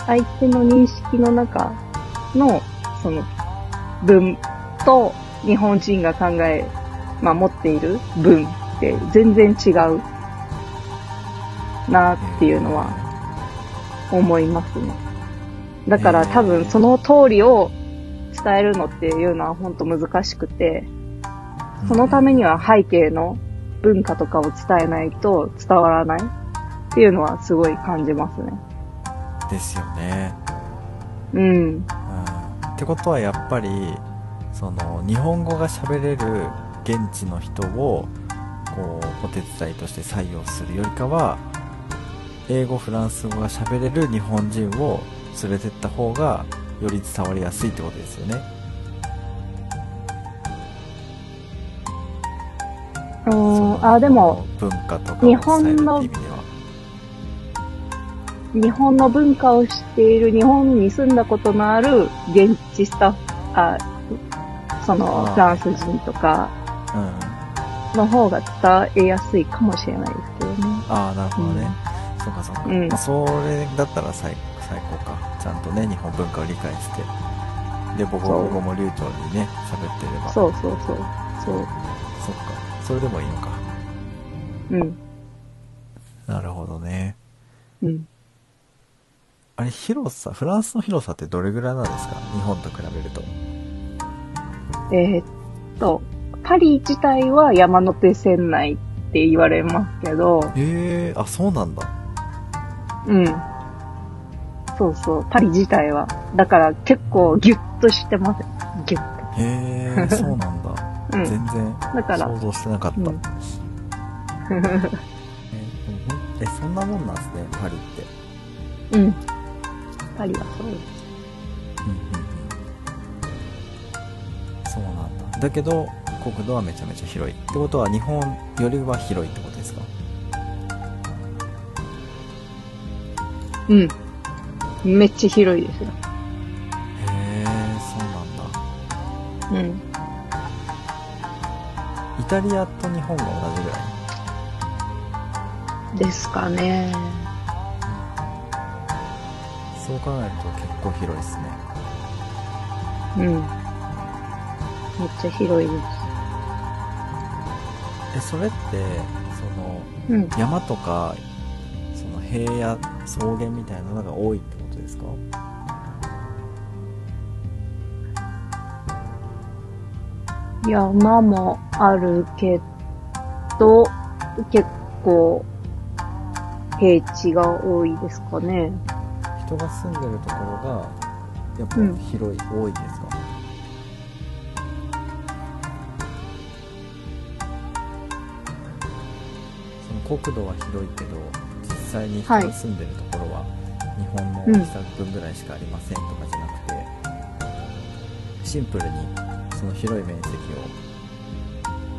相手の認識の中の、その、文と日本人が考え、まあ持っている文って全然違うなっていうのは思いますね。だから多分その通りを伝えるのっていうのは本当難しくて、そのためには背景の文化とかを伝えないと伝わらないっていうのはすごい感じますね。ですよねうん。うんってことはやっぱりその日本語が喋れる現地の人をこうお手伝いとして採用するよりかは英語フランス語が喋れる日本人を連れてった方がより伝わりやすいってことですよね。うそん、のあ、でも、文化とか日本の日本の文化を知っている日本に住んだことのある現地スタッフ、あそのフランス人とかうん。の方が伝えやすいかもしれないですけどね。ああなるほどね、そうかそうか、うん。まあ、それだったら最最高か。ちゃんとね日本文化を理解して。で母国語も流暢にね喋ってれば。そうそうそう。そう。そっか。それでもいいのか。うん。なるほどね。うん。あれ広さフランスの広さってどれぐらいなんですか？日本と比べるとえーっと、パリ自体は山手線内って言われますけど、へえあそうなんだうん。そうそう、パリ自体は。だから結構ギュッとしてます。ギュッへえそうなんだ、と。うん。全然だから想像してなかった、うん えそんなもんなんですねパリってうん。パリはそうです。だだけど国土はめちゃめちゃ広いってことは日本よりは広いってことですか？うん。めっちゃ広いですよ。へえそうなんだうん。イタリアと日本が同じぐらい？ですかね。そう考えると結構広いですねうん。めっちゃ広いでえそれってそのす。うん。山とかその平野草原みたいなのが多いってことですか？山もあるけど、結構、平地が多いですかね。人が住んでるところがやっぱうん広い、多いんですか？国土は広いけど実際に人が住んでるところは日本の大きさ分ぐらいしかありませんとかじゃなくて、シンプルにその広い面積を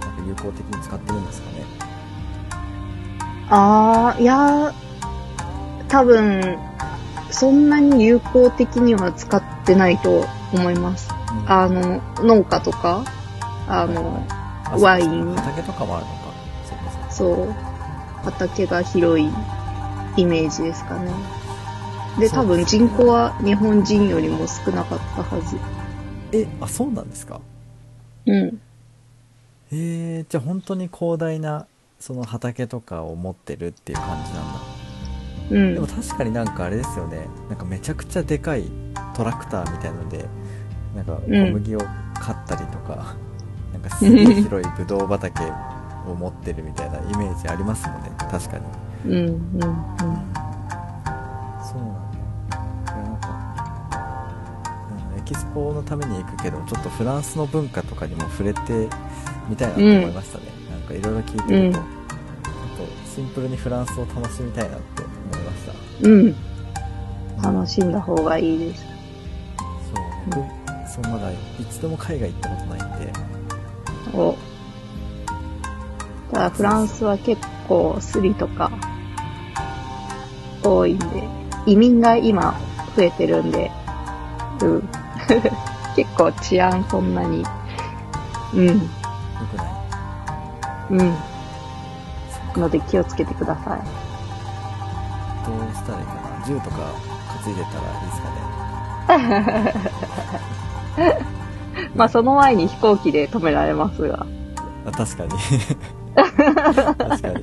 なんか有効的に使ってるんですかね。あー、いやー、多分、そんなに有効的には使ってないと思います。うん。あの、農家とか、あの、あワイン。畑とかもあるのか。そう、畑が広いイメージですかね。で、多分人口は日本人よりも少なかったはず。えあそうなんですか？うん。えー、じゃあ本当に広大なその畑とかを持ってるっていう感じなんだうんでも。確かになんかあれですよねなんかめちゃくちゃでかいトラクターみたいのでなんか小うん麦を買ったりとか、なんかすげえ広いブドウ畑を持ってるみたいなイメージありますもんね。確かに。うん、うん、うん。そうなんだ。いやなんか、うん、エキスポのために行くけどちょっとフランスの文化とかにも触れてみたいなと思いましたね、なんかいろいろ聞いてると、うん。シンプルにフランスを楽しみたいなって思いました。うん。うん。楽しんだ方がいいです。そう。僕、そうまだ一度も海外行ったことないんで。お。ただフランスは結構スリとか多いんで、移民が今増えてるんで、うん。結構治安そんなに、うん、よくない？うん。ので気をつけてください。どうしたらいいかな？銃とか担いでたらいいですかね？まあその前に飛行機で止められますが。あ確かに 確かに。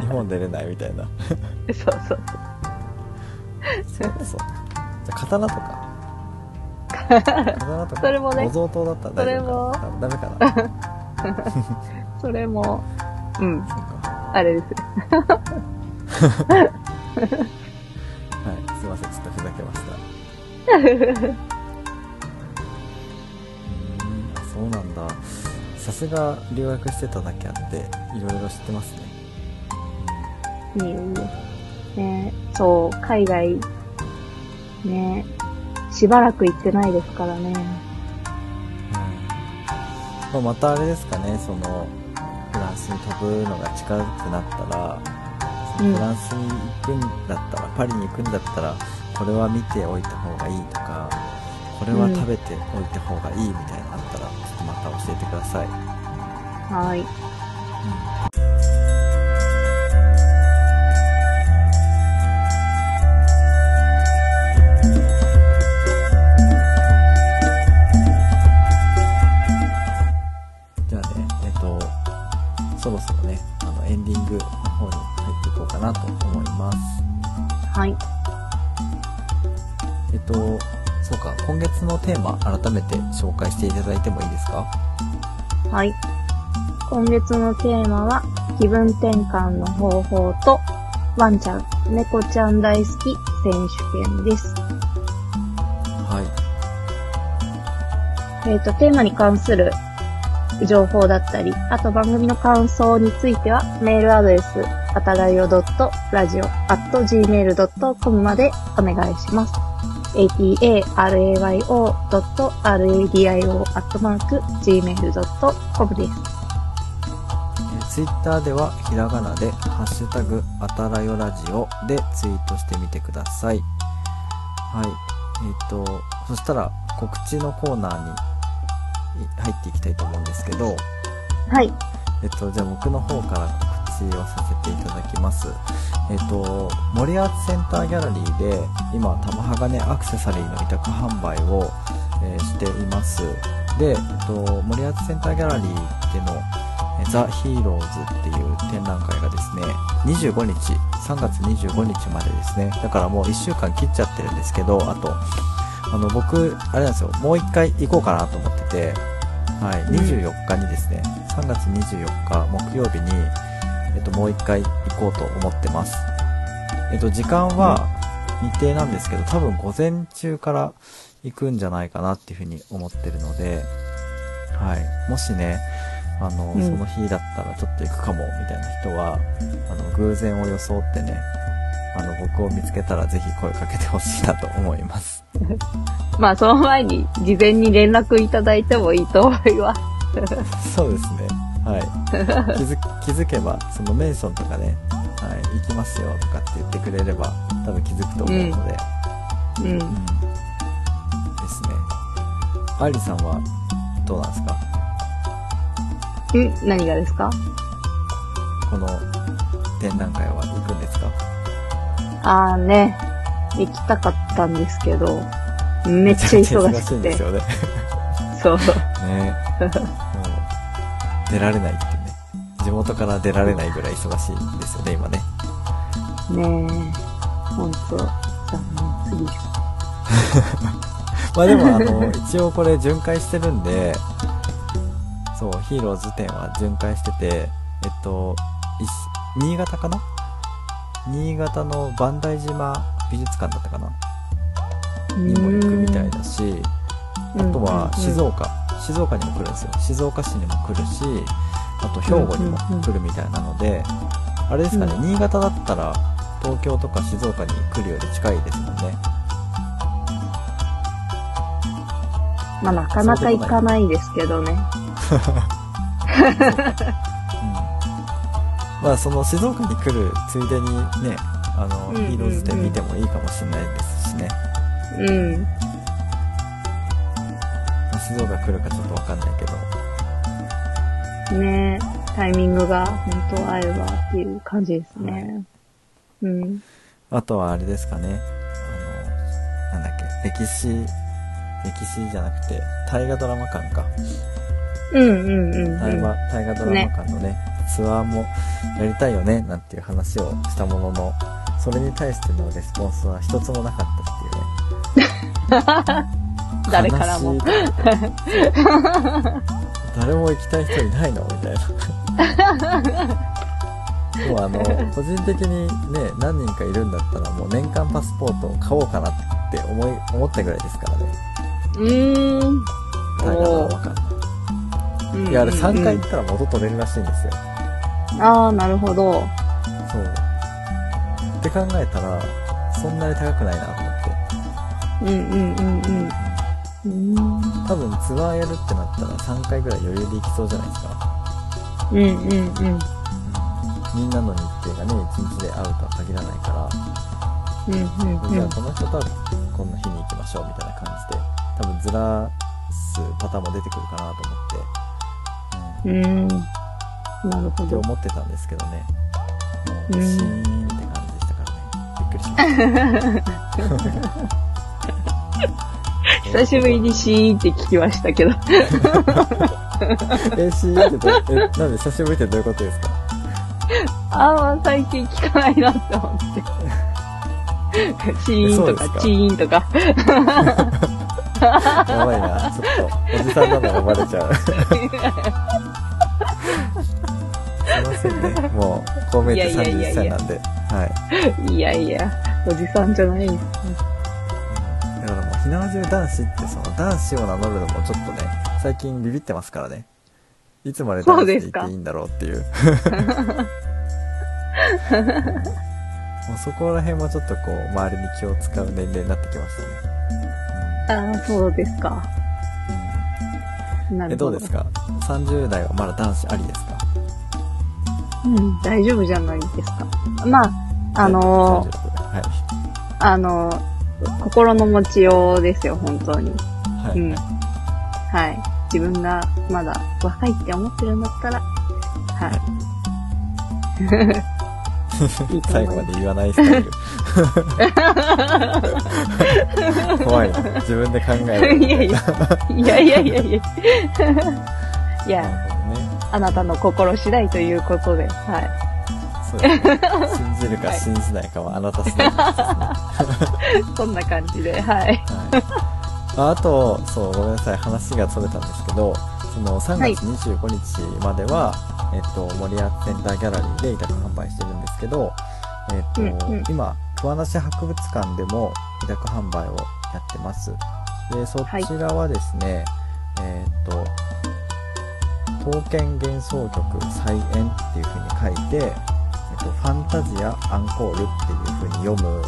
日本出れないみたいな。そうそう。そう。そうじゃあ刀とか。刀とか。それもね。模造刀だったら大丈夫かな。ダメかな。それも、うん、あれです。はいすいません。ちょっとふざけました。うーんあそうなんださすが留学してただけあっていろいろ知ってますねいえいえ。ねそう、海外、ねしばらく行ってないですからね。まあ、またあれですかねそのフランスに飛ぶのが近くなったら、フランスに行くんだったらパリに行くんだったらこれは見ておいた方がいいとかこれは食べておいた方がいいみたいなのあったらちょっとまた教えてください、はい。月のテーマは、気分転換の方法と、ワンちゃん、猫ちゃん大好き選手権です。はいえっ、と、テーマに関する情報だったり、あと番組の感想については、メールアドレス、あたらよ .radio.gmail.com までお願いします。atarayo.gmail.com です。ツイッターではひらがなで「ハッシュタグあたらよラジオ」でツイートしてみてくださいはいえっ、とそしたら告知のコーナーにい入っていきたいと思うんですけどはい。えっと、じゃあ僕の方から告知をさせていただきます。えっと、森アーツセンターギャラリーで、今、玉鋼アクセサリーの委託販売を、えーしています。で、えっと、森アーツセンターギャラリーでの、えザ・ヒーローズっていう展覧会がですね、25日、3月25日までですね。だからもう1週間切っちゃってるんですけど、あと、あの、僕、あれなんですよ、もう一回行こうかなと思ってて、はい、うん24日にですね、3月24日木曜日に、えっと、もう一回行こうと思ってます。えっと、時間は未定なんですけど、多分午前中から行くんじゃないかなっていうふうに思ってるので、はい、もしね、あの、うんその日だったらちょっと行くかも、みたいな人は、あの、偶然を装ってね、あの、僕を見つけたらぜひ声かけてほしいなと思います。まあ、その前に、事前に連絡いただいてもいいと思います。そうですね。はい。気づ、気づけば、そのメンションとかね、はい、行きますよとかって言ってくれれば、多分気づくと思うので、うんうん。。ですね。アイリさんは、どうなんですか？ん何がですか？この展覧会は行くんですか？あーね、行きたかったんですけど、めっちゃ忙しくていんです。よね。そう。ねもう、出られないってね。地元から出られないぐらい忙しいんですよね、今ね。ねえ、ほんと、残念すぎる。まあでも、あの、一応これ巡回してるんで、そう、ヒーローズ展は巡回してて、えっと、新潟かな？新潟の磐梯島美術館だったかな？にも行くみたいだし、あとは静岡。岡、静岡にも来るんですよ。静岡市にも来るし、あと兵庫にも来るみたいなので、あれですかね、うん新潟だったら東京とか静岡に来るより近いですもんね。まあ、なかなか行かないですけどね。うん。まあその静岡に来るついでにね、あの、うんうんうんヒーローズ展見てもいいかもしれないですしね。うん。まあ静岡来るかちょっとわかんないけど。ねえ、タイミングが本当合えばっていう感じですね。うん。あとはあれですかね。あの、なんだっけ、歴史、歴史じゃなくて、大河ドラマ館か。うんうんうん、うん。大河、大河ドラマ館のね、ツアーもやりたいよね、なんていう話をしたものの、それに対してのレスポンスは一つもなかったっていうね。誰からも誰も行きたい人いないの？みたいな。もうあの、個人的にね、何人かいるんだったらもう年間パスポートを買おうかなって思い、思ったぐらいですからね。うーん。大河ドラマ館の。いや、あれ3回行ったら元取れるらしいんですよ。ああ、なるほど。そう。って考えたら、そんなに高くないなと思って。うんうんうんうん。うーん。多分ツアーやるってなったら3回ぐらい余裕で行きそうじゃないですか。うんうんうん。みんなの日程がね、1日で会うとは限らないから、うんうんうんじゃあこの人とはこんな日に行きましょうみたいな感じで、多分ずらすパターンも出てくるかなと思って、うん。なるほど。思ってたんですけどね、もううんシーンって感じでしたからね、びっくりしました。久しぶりにシーンって聞きましたけど。え、シーンってどう、え、なんで久しぶりってどういうことですか？あんま最近聞かないなって思って。シーンとかチーンとか。やばいな、ちょっと、おじさんなのがバレちゃう。すいませんね。もう、こう見えていやいやいや31いや歳なんで。はい。いやいや、おじさんじゃないですね。だからもう、火縄銃男子ってその男子を名乗るのもちょっとね、最近ビビってますからね。いつまで男子でいていいんだろうっていう。もうそこら辺もちょっとこう、周りに気を使う年齢になってきましたね。ああ、そうですか。なるほど。どうですか ?30 代はまだ男子ありですか？うん、大丈夫じゃないですか。まあ、あのー36はい。あのー心の持ちようですよ、本当に。はい。うん。はい。自分がまだ若いって思ってるんだったら、はい。最後ま。で言わないスタイル。怖いな。自分で考える。いやいや、いやいやいやいや。あなたの心次第ということで、はい。そうですね。信じるか信じないかはあなた次第ですね。そんな感じで、はい。はい。ああと、そう、ごめんなさい。話がそれたんですけど、その3はい月25日までは、えっと、森アーツセンターギャラリーで委託販売してるんですけど、えっと、うんうん今、桑名市博物館でも委託販売をやってます。で、そちらはですね、えっと、刀剣幻想曲再演っていう風に書いて、えっと、ファンタジアアンコールっていう風に読む、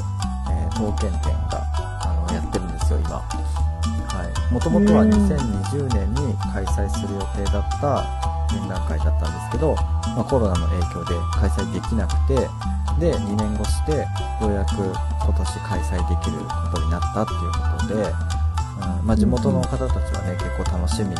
えー、刀剣展があのやってるんですよ今。はい。もともとは2020年に開催する予定だった展覧会だったんですけど、まあ、コロナの影響で開催できなくてで2年越してようやく今年開催できることになったっていうことで、うんまあ、地元の方たちはね結構楽しみに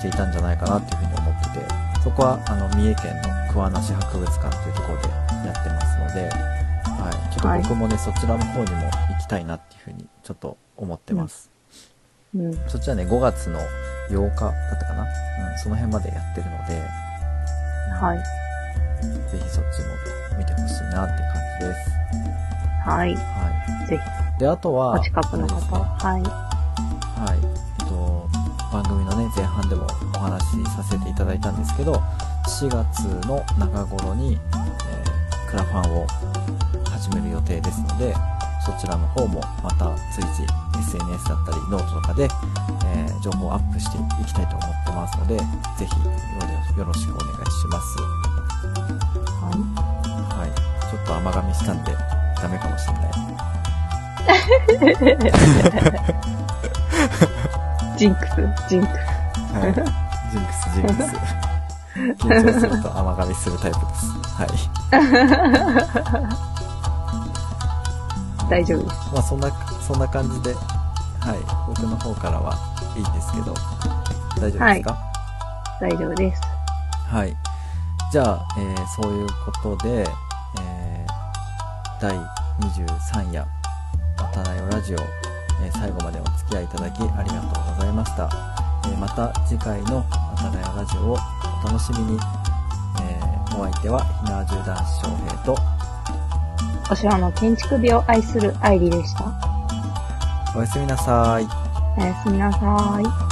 していたんじゃないかなっていうふうに思っててそこはあの三重県の桑名市博物館っていうところでやってますので、はい、ちょっと僕もね、そちらの方にも行きたいなっていうふうにちょっと思ってます、うん、そっちはね5月の8日だったかな、うん、その辺までやってるので、はい、ぜひそっちも見てほしいなって感じです。はい。はい。ぜひ。で、あとは、お近くの方、ね、はい。はい。えっと、番組のね、前半でもお話しさせていただいたんですけど、4月の中頃に、えー、クラファンを始める予定ですので、そちらの方もまた随時 SNS だったりノートとかで、えー、情報をアップしていきたいと思ってますので、ぜひよろしくお願いします。はい。はい。ちょっと甘噛みしたんで、ダメかもしれない。ジンクス、ジンクス。はい。ジンクス、ジンクス。緊張すると甘噛みするタイプです。はい。大丈夫です。まあそんな、そんな感じで、はい。僕の方からはいいんですけど、大丈夫ですか、はい、大丈夫です。はい。じゃあ、えー、そういうことで、えー、第23夜、またらよラジオ、えー、最後までお付き合いいただきありがとうございました。えー、また次回のまたらよラジオをお楽しみに。えー、お相手は、ひなじゅう男子翔平と、お城の建築美を愛する愛理でした。おやすみなさい。おやすみなさい。